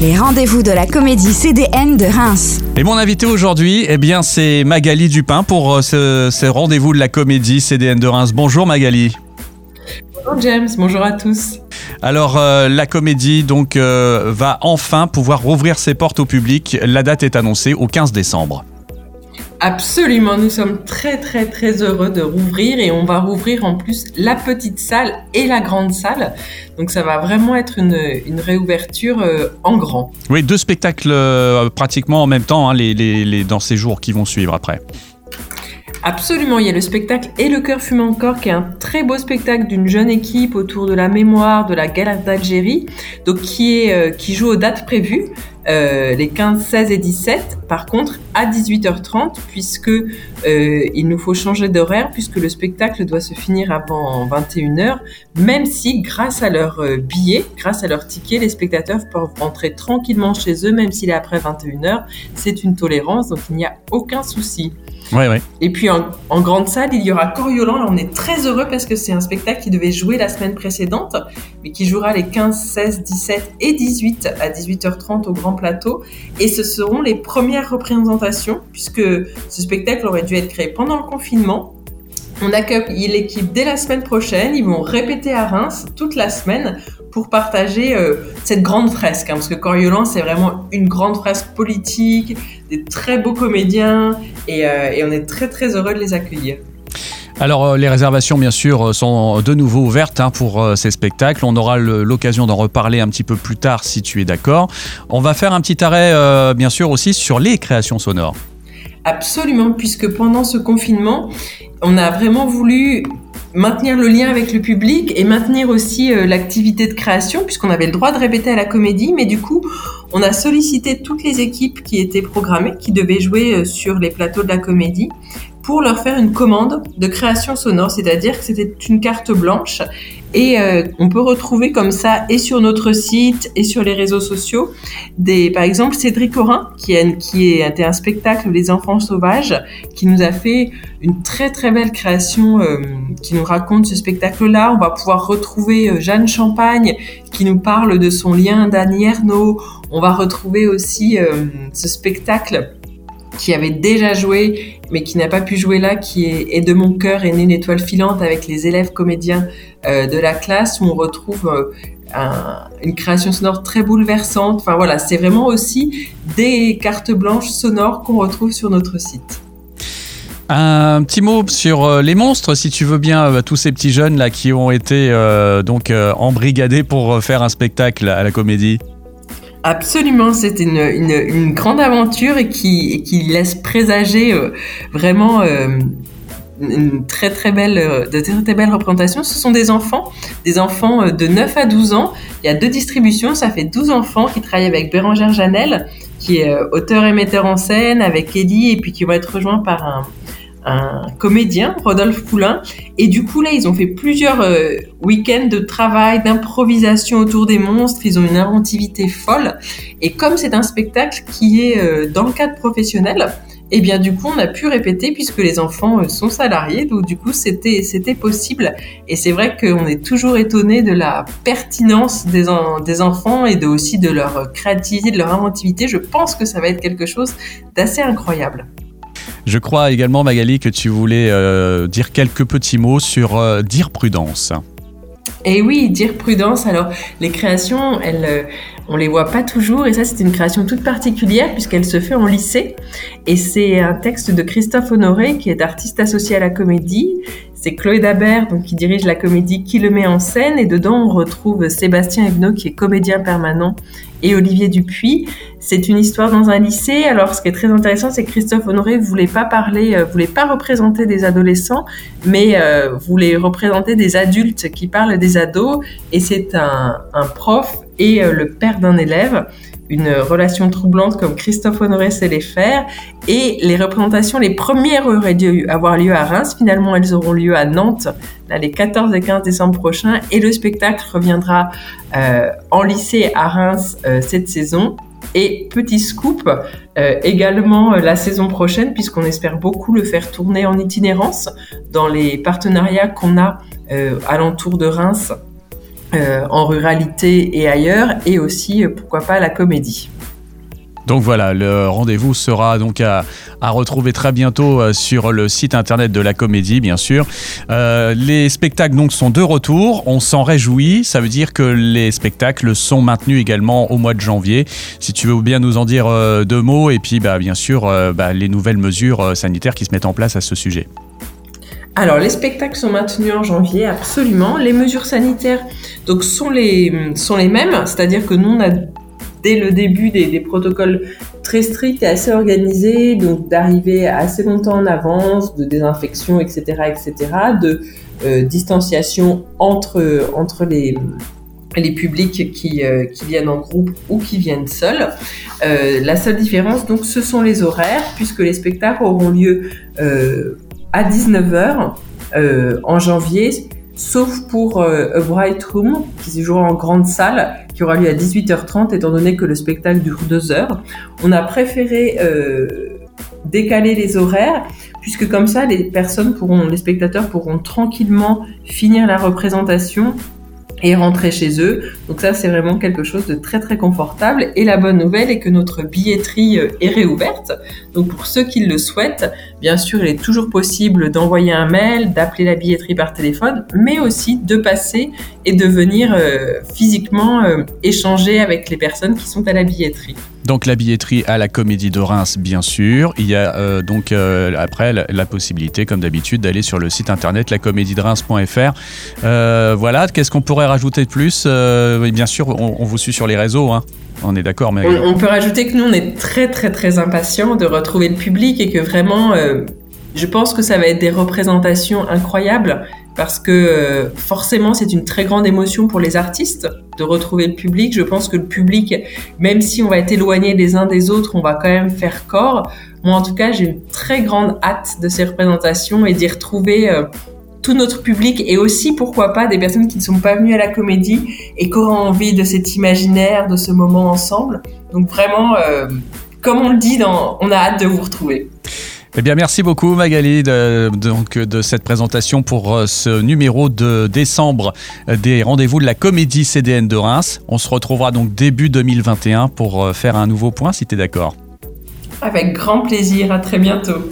Les rendez-vous de la comédie CDN de Reims. Et mon invité aujourd'hui, eh bien, c'est Magali Dupin pour euh, ce, ce rendez-vous de la comédie CDN de Reims. Bonjour Magali. Bonjour James, bonjour à tous. Alors euh, la comédie donc euh, va enfin pouvoir rouvrir ses portes au public. La date est annoncée au 15 décembre. Absolument, nous sommes très très très heureux de rouvrir et on va rouvrir en plus la petite salle et la grande salle. Donc ça va vraiment être une, réouverture euh, en grand. Oui, deux spectacles euh, pratiquement en même temps hein, les, les, dans ces jours qui vont suivre après. Absolument, il y a le spectacle Et le cœur fume encore, qui est un très beau spectacle d'une jeune équipe autour de la mémoire de la guerre d'Algérie, donc qui est euh, qui joue aux dates prévues, euh, les 15, 16 et 17. Par contre, à 18h30, puisque euh, il nous faut changer d'horaire, puisque le spectacle doit se finir avant 21h, même si grâce à leur euh, billet, grâce à leur ticket, les spectateurs peuvent rentrer tranquillement chez eux, même s'il est après 21h. C'est une tolérance, donc il n'y a aucun souci. Ouais, ouais. Et puis en, en, grande salle, il y aura Coriolan. Là, on est très heureux parce que c'est un spectacle qui devait jouer la semaine précédente, mais qui jouera les 15, 16, 17 et 18 à 18h30 au Grand Plateau. Et ce seront les premières représentations, puisque ce spectacle aurait dû être créé pendant le confinement. On accueille l'équipe dès la semaine prochaine. Ils vont répéter à Reims toute la semaine pour partager euh, cette grande fresque. Hein, parce que Coriolan, c'est vraiment une grande fresque politique, des très beaux comédiens, et, euh, et on est très très heureux de les accueillir. Alors euh, les réservations bien sûr sont de nouveau ouvertes hein, pour euh, ces spectacles. On aura l'occasion d'en reparler un petit peu plus tard si tu es d'accord. On va faire un petit arrêt euh, bien sûr aussi sur les créations sonores. Absolument, puisque pendant ce confinement, on a vraiment voulu maintenir le lien avec le public et maintenir aussi euh, l'activité de création puisqu'on avait le droit de répéter à la comédie mais du coup on a sollicité toutes les équipes qui étaient programmées qui devaient jouer euh, sur les plateaux de la comédie pour leur faire une commande de création sonore, c'est-à-dire que c'était une carte blanche et euh, on peut retrouver comme ça et sur notre site et sur les réseaux sociaux des, par exemple, Cédric Corin qui, a, qui est un spectacle Les Enfants Sauvages qui nous a fait une très très belle création euh, qui nous raconte ce spectacle-là. On va pouvoir retrouver euh, Jeanne Champagne qui nous parle de son lien d'Annie Ernaux. On va retrouver aussi ce spectacle qui avait déjà joué mais qui n'a pas pu jouer là, qui est, est de mon cœur et né une étoile filante avec les élèves comédiens euh, de la classe où on retrouve euh, un, une création sonore très bouleversante. Enfin voilà, c'est vraiment aussi des cartes blanches sonores qu'on retrouve sur notre site. Un petit mot sur euh, les monstres, si tu veux bien, tous ces petits jeunes là qui ont été donc embrigadés pour faire un spectacle à la comédie. Absolument, c'est une, grande aventure et qui, et qui laisse présager euh, vraiment euh, une très très belle, euh, de très très belles représentations. Ce sont des enfants, des enfants de 9 à 12 ans. Il y a deux distributions, ça fait 12 enfants qui travaillent avec Bérangère Janel, qui est auteur et metteur en scène, avec Ellie, et puis qui vont être rejoints par un, un comédien, Rodolphe Poulain. Et du coup, là, ils ont fait plusieurs euh, week-ends de travail, d'improvisation autour des monstres. Ils ont une inventivité folle. Et comme c'est un spectacle qui est euh, dans le cadre professionnel, eh bien du coup on a pu répéter puisque les enfants euh, sont salariés donc du coup c'était possible et c'est vrai qu'on est toujours étonné de la pertinence des, des enfants et de aussi de leur créativité de leur inventivité je pense que ça va être quelque chose d'assez incroyable je crois également, Magali, que tu voulais euh, dire quelques petits mots sur euh, Dire Prudence. Et oui, dire prudence. Alors, les créations, elles, euh, on les voit pas toujours, et ça, c'est une création toute particulière puisqu'elle se fait en lycée. Et c'est un texte de Christophe Honoré, qui est artiste associé à la comédie. C'est Chloé Dabert, donc qui dirige la comédie, qui le met en scène. Et dedans, on retrouve Sébastien Evenot, qui est comédien permanent, et Olivier Dupuis. C'est une histoire dans un lycée. Alors, ce qui est très intéressant, c'est que Christophe Honoré voulait pas parler, euh, voulait pas représenter des adolescents, mais euh, voulait représenter des adultes qui parlent des ados. Et c'est un, prof et euh, le père d'un élève une relation troublante comme Christophe Honoré sait les faire. Et les représentations, les premières auraient dû avoir lieu à Reims. Finalement, elles auront lieu à Nantes, les 14 et 15 décembre prochains. Et le spectacle reviendra euh, en lycée à Reims euh, cette saison. Et petit scoop, euh, également la saison prochaine, puisqu'on espère beaucoup le faire tourner en itinérance dans les partenariats qu'on a alentour de Reims en ruralité et ailleurs, et aussi, pourquoi pas, la comédie. Donc voilà, le rendez-vous sera donc à, retrouver très bientôt euh, sur le site internet de la comédie, bien sûr. Euh, les spectacles donc sont de retour, on s'en réjouit. Ça veut dire que les spectacles sont maintenus également au mois de janvier. Si tu veux bien nous en dire euh, deux mots et puis bah, bien sûr bah, les nouvelles mesures sanitaires qui se mettent en place à ce sujet. Alors, les spectacles sont maintenus en janvier, absolument. Les mesures sanitaires donc, sont, les, sont les mêmes, c'est-à-dire que nous, on a dès le début des, protocoles très stricts et assez organisés, donc d'arriver assez longtemps en avance, de désinfection, etc., etc., de euh, distanciation entre, entre les, les publics qui, euh, qui, viennent en groupe ou qui viennent seuls. Euh, la seule différence, donc, ce sont les horaires, puisque les spectacles auront lieu à 19h en janvier sauf pour euh, A Bright Room, qui se jouera en grande salle, qui aura lieu à 18h30, étant donné que le spectacle dure deux heures. On a préféré euh, décaler les horaires, puisque comme ça, les personnes les spectateurs pourront tranquillement finir la représentation et rentrer chez eux. Donc ça, c'est vraiment quelque chose de très très confortable. Et la bonne nouvelle est que notre billetterie euh, est réouverte. Donc pour ceux qui le souhaitent, bien sûr, il est toujours possible d'envoyer un mail, d'appeler la billetterie par téléphone, mais aussi de passer et de venir euh, physiquement euh, échanger avec les personnes qui sont à la billetterie. Donc la billetterie à la Comédie de Reims, bien sûr. Il y a euh, donc euh, après la, possibilité, comme d'habitude, d'aller sur le site internet lacomédiedereims.fr. Euh, voilà, qu'est-ce qu'on pourrait rajouter de plus? Bien sûr, on, vous suit sur les réseaux. Hein. On est d'accord, mais... On, on, peut rajouter que nous, on est très très très impatients de retrouver le public et que vraiment, je pense que ça va être des représentations incroyables parce que euh, forcément c'est une très grande émotion pour les artistes de retrouver le public. Je pense que le public, même si on va être éloigné les uns des autres, on va quand même faire corps. Moi en tout cas j'ai une très grande hâte de ces représentations et d'y retrouver euh, tout notre public et aussi pourquoi pas des personnes qui ne sont pas venues à la comédie et qui auront envie de cet imaginaire, de ce moment ensemble. Donc vraiment, euh, comme on le dit, on a hâte de vous retrouver. Eh bien, merci beaucoup Magali de, donc, de cette présentation pour euh, ce numéro de décembre des rendez-vous de la comédie CDN de Reims. On se retrouvera donc début 2021 pour euh, faire un nouveau point si tu es d'accord. Avec grand plaisir, à très bientôt.